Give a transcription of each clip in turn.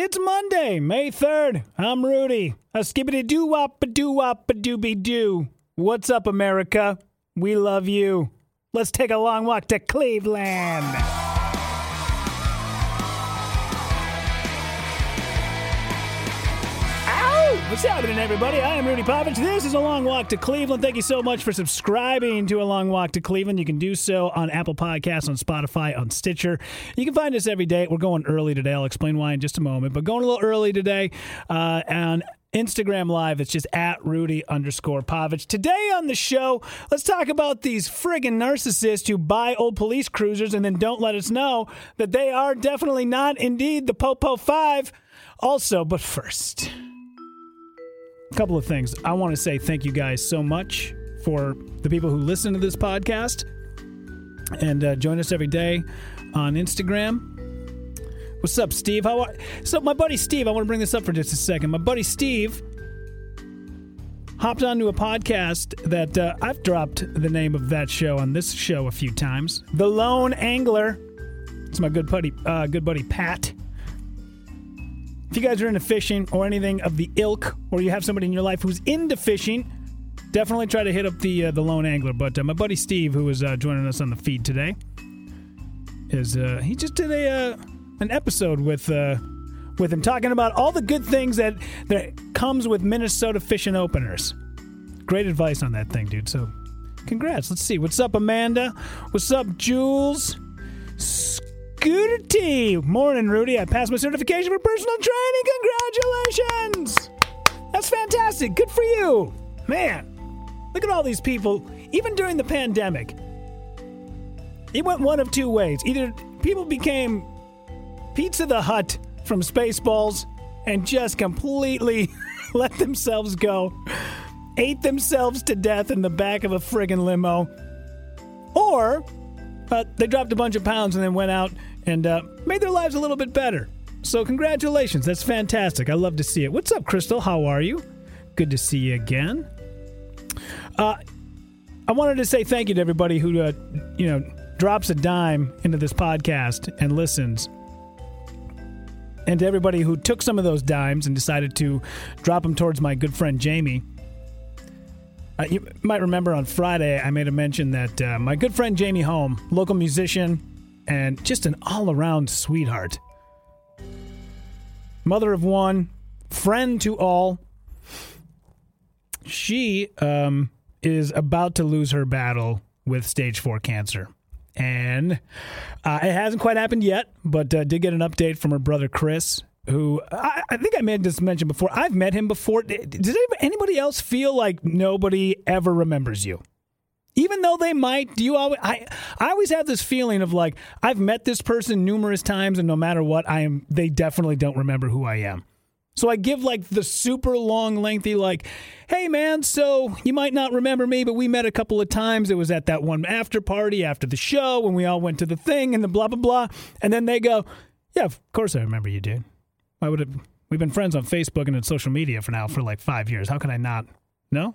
It's Monday, May 3rd. I'm Rudy. A skibbity doo wop a doo wop a dooby doo. What's up, America? We love you. Let's take a long walk to Cleveland. What's happening, everybody? I am Rudy Pavich. This is A Long Walk to Cleveland. Thank you so much for subscribing to A Long Walk to Cleveland. You can do so on Apple Podcasts, on Spotify, on Stitcher. You can find us every day. We're going early today. I'll explain why in just a moment, but going a little early today uh, on Instagram Live. It's just at Rudy underscore Pavich. Today on the show, let's talk about these friggin' narcissists who buy old police cruisers and then don't let us know that they are definitely not indeed the Popo 5. Also, but first, a couple of things. I want to say thank you guys so much for the people who listen to this podcast and uh, join us every day on Instagram. What's up, Steve? How are so? My buddy Steve. I want to bring this up for just a second. My buddy Steve hopped onto a podcast that uh, I've dropped the name of that show on this show a few times. The Lone Angler. It's my good buddy, uh, good buddy Pat. If you guys are into fishing or anything of the ilk, or you have somebody in your life who's into fishing, definitely try to hit up the uh, the Lone Angler. But uh, my buddy Steve, who is uh, joining us on the feed today, is uh, he just did a uh, an episode with uh, with him talking about all the good things that that comes with Minnesota fishing openers. Great advice on that thing, dude. So, congrats. Let's see. What's up, Amanda? What's up, Jules? T. Morning, Rudy. I passed my certification for personal training. Congratulations! That's fantastic. Good for you. Man, look at all these people, even during the pandemic. It went one of two ways. Either people became Pizza the Hut from Spaceballs and just completely let themselves go, ate themselves to death in the back of a friggin' limo, or uh, they dropped a bunch of pounds and then went out and uh, made their lives a little bit better. So, congratulations. That's fantastic. I love to see it. What's up, Crystal? How are you? Good to see you again. Uh, I wanted to say thank you to everybody who, uh, you know, drops a dime into this podcast and listens. And to everybody who took some of those dimes and decided to drop them towards my good friend Jamie. Uh, you might remember on Friday, I made a mention that uh, my good friend Jamie Home, local musician, and just an all around sweetheart. Mother of one, friend to all. She um, is about to lose her battle with stage four cancer. And uh, it hasn't quite happened yet, but uh, did get an update from her brother Chris, who I, I think I made this mention before. I've met him before. Does anybody else feel like nobody ever remembers you? even though they might do you always I, I always have this feeling of like i've met this person numerous times and no matter what i am they definitely don't remember who i am so i give like the super long lengthy like hey man so you might not remember me but we met a couple of times it was at that one after party after the show when we all went to the thing and the blah blah blah and then they go yeah of course i remember you dude why would it we've been friends on facebook and in social media for now for like five years how can i not no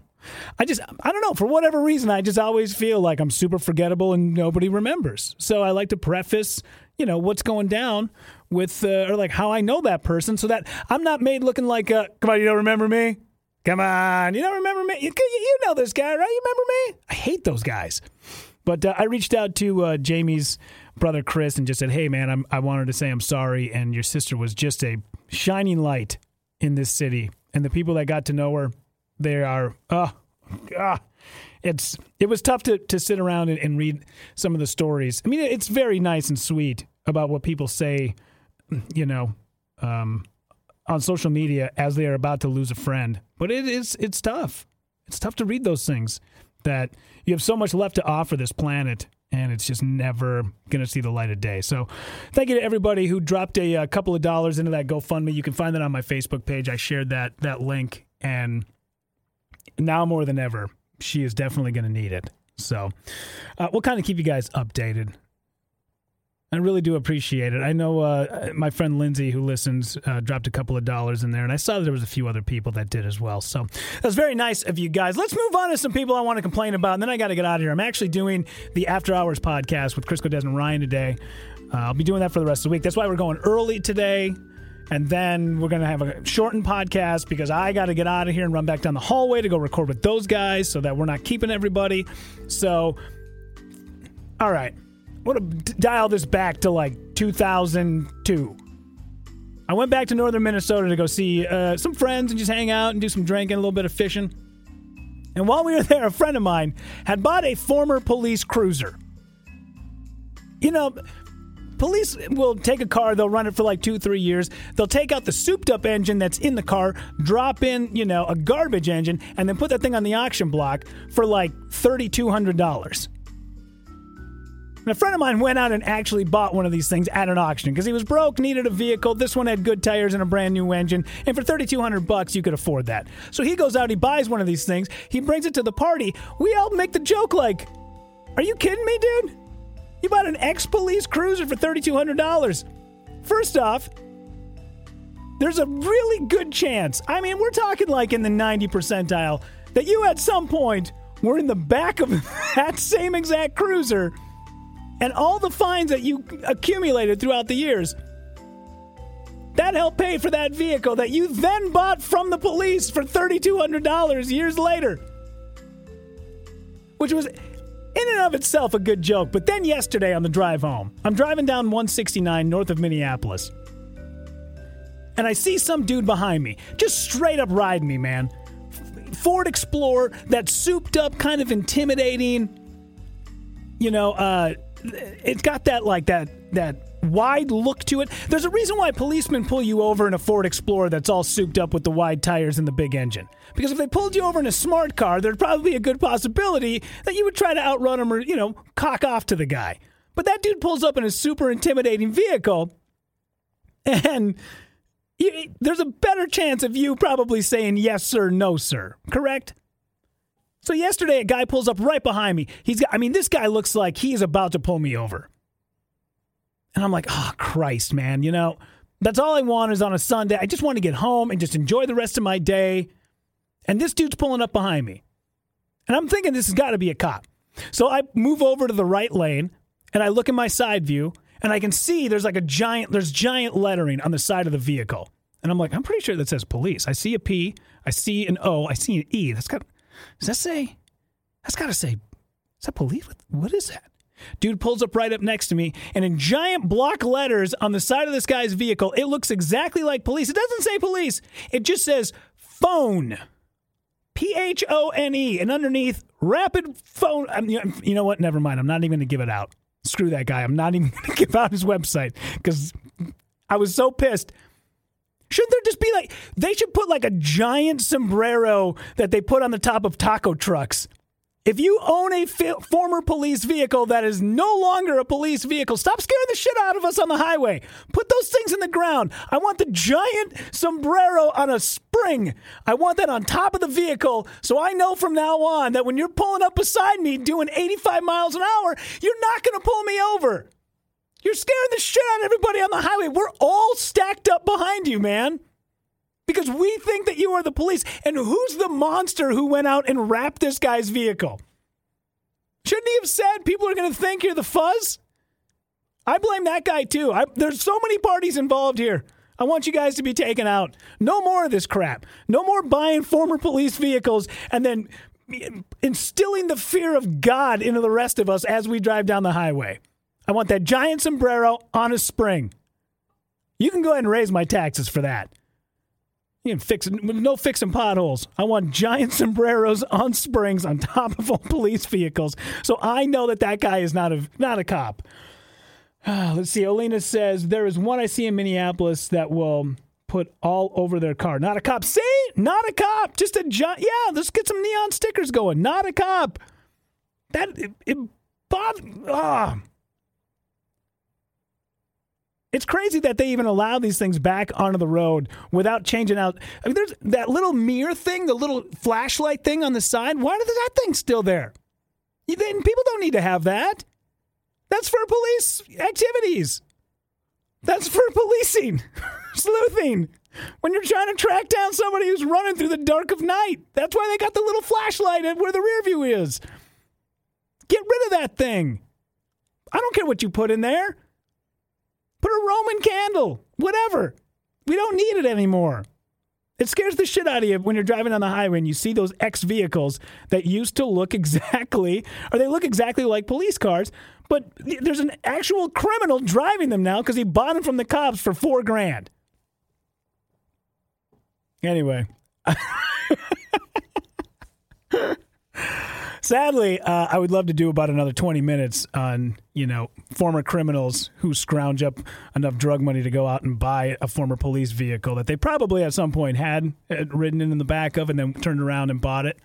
I just, I don't know, for whatever reason, I just always feel like I'm super forgettable and nobody remembers. So I like to preface, you know, what's going down with, uh, or like how I know that person so that I'm not made looking like, uh, come on, you don't remember me? Come on, you don't remember me? You, you know this guy, right? You remember me? I hate those guys. But uh, I reached out to uh, Jamie's brother Chris and just said, "Hey, man, I'm, I wanted to say I'm sorry, and your sister was just a shining light in this city, and the people that got to know her, they are oh ah, it's it was tough to to sit around and, and read some of the stories. I mean, it's very nice and sweet about what people say, you know, um, on social media as they are about to lose a friend. But it is it's tough. It's tough to read those things that you have so much left to offer this planet and it's just never going to see the light of day. So, thank you to everybody who dropped a, a, couple of dollars into that GoFundMe. You can find that on my Facebook page. I shared that that link, and now more than ever, she is definitely going to need it. So, uh, we'll kind of keep you guys updated. I really do appreciate it. I know uh, my friend Lindsay, who listens, uh, dropped a couple of dollars in there, and I saw that there was a few other people that did as well. So that was very nice of you guys. Let's move on to some people I want to complain about, and then I got to get out of here. I'm actually doing the After Hours podcast with Chris Crisco and Ryan today. Uh, I'll be doing that for the rest of the week. That's why we're going early today. And then we're going to have a shortened podcast because I got to get out of here and run back down the hallway to go record with those guys so that we're not keeping everybody. So, all right. Want to dial this back to like 2002. I went back to northern Minnesota to go see uh, some friends and just hang out and do some drinking, a little bit of fishing. And while we were there, a friend of mine had bought a former police cruiser. You know, police will take a car, they'll run it for like two, three years. They'll take out the souped up engine that's in the car, drop in, you know, a garbage engine, and then put that thing on the auction block for like $3,200. A friend of mine went out and actually bought one of these things at an auction because he was broke, needed a vehicle. This one had good tires and a brand new engine, and for 3200 bucks you could afford that. So he goes out, he buys one of these things, he brings it to the party. We all make the joke like, "Are you kidding me, dude? You bought an ex-police cruiser for $3200." First off, there's a really good chance. I mean, we're talking like in the 90 percentile that you at some point were in the back of that same exact cruiser and all the fines that you accumulated throughout the years. That helped pay for that vehicle that you then bought from the police for $3,200 years later. Which was in and of itself a good joke. But then yesterday on the drive home, I'm driving down 169 north of Minneapolis. And I see some dude behind me, just straight up riding me, man. Ford Explorer, that souped up, kind of intimidating, you know, uh, it's got that like that that wide look to it. There's a reason why policemen pull you over in a Ford Explorer that's all souped up with the wide tires and the big engine. Because if they pulled you over in a smart car, there'd probably be a good possibility that you would try to outrun him or, you know, cock off to the guy. But that dude pulls up in a super intimidating vehicle, and you, there's a better chance of you probably saying yes, sir, no, sir. Correct? So yesterday, a guy pulls up right behind me. He's got, I mean, this guy looks like he's about to pull me over. And I'm like, oh, Christ, man, you know, that's all I want is on a Sunday. I just want to get home and just enjoy the rest of my day. And this dude's pulling up behind me. And I'm thinking this has got to be a cop. So I move over to the right lane and I look in my side view and I can see there's like a giant, there's giant lettering on the side of the vehicle. And I'm like, I'm pretty sure that says police. I see a P, I see an O, I see an E. That's got does that say? That's got to say. Is that police? What is that? Dude pulls up right up next to me, and in giant block letters on the side of this guy's vehicle, it looks exactly like police. It doesn't say police, it just says phone. P H O N E. And underneath, rapid phone. I'm, you know what? Never mind. I'm not even going to give it out. Screw that guy. I'm not even going to give out his website because I was so pissed. Shouldn't there just be like they should put like a giant sombrero that they put on the top of taco trucks? If you own a fi- former police vehicle that is no longer a police vehicle, stop scaring the shit out of us on the highway. Put those things in the ground. I want the giant sombrero on a spring. I want that on top of the vehicle so I know from now on that when you're pulling up beside me doing 85 miles an hour, you're not going to pull me over. You're scaring the shit out of everybody on the highway. We're all stacked up behind you, man. Because we think that you are the police. And who's the monster who went out and wrapped this guy's vehicle? Shouldn't he have said people are going to think you're the fuzz? I blame that guy too. I, there's so many parties involved here. I want you guys to be taken out. No more of this crap. No more buying former police vehicles and then instilling the fear of God into the rest of us as we drive down the highway. I want that giant sombrero on a spring. You can go ahead and raise my taxes for that. You can fix no fixing potholes. I want giant sombreros on springs on top of all police vehicles, so I know that that guy is not a not a cop. let's see. Olina says there is one I see in Minneapolis that will put all over their car. Not a cop. See, not a cop. Just a giant. Yeah, let's get some neon stickers going. Not a cop. That it, it. Ah. It's crazy that they even allow these things back onto the road without changing out. I mean, there's that little mirror thing, the little flashlight thing on the side. Why is that thing still there? You, then people don't need to have that. That's for police activities. That's for policing, sleuthing. When you're trying to track down somebody who's running through the dark of night, that's why they got the little flashlight at where the rear view is. Get rid of that thing. I don't care what you put in there. Put a Roman candle, whatever. We don't need it anymore. It scares the shit out of you when you're driving on the highway and you see those X vehicles that used to look exactly, or they look exactly like police cars, but there's an actual criminal driving them now because he bought them from the cops for four grand. Anyway. Sadly, uh, I would love to do about another 20 minutes on, you know, former criminals who scrounge up enough drug money to go out and buy a former police vehicle that they probably at some point had, had ridden in the back of and then turned around and bought it.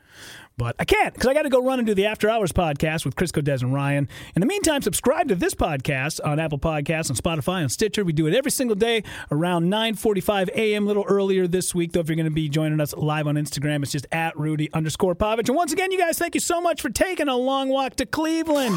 But I can't because I got to go run and do the After Hours podcast with Chris Des and Ryan. In the meantime, subscribe to this podcast on Apple Podcasts, on Spotify, on Stitcher. We do it every single day around 9.45 a.m., a little earlier this week, though, if you're going to be joining us live on Instagram, it's just at Rudy underscore Pavich. And once again, you guys, thank you so much for taking a long walk to Cleveland.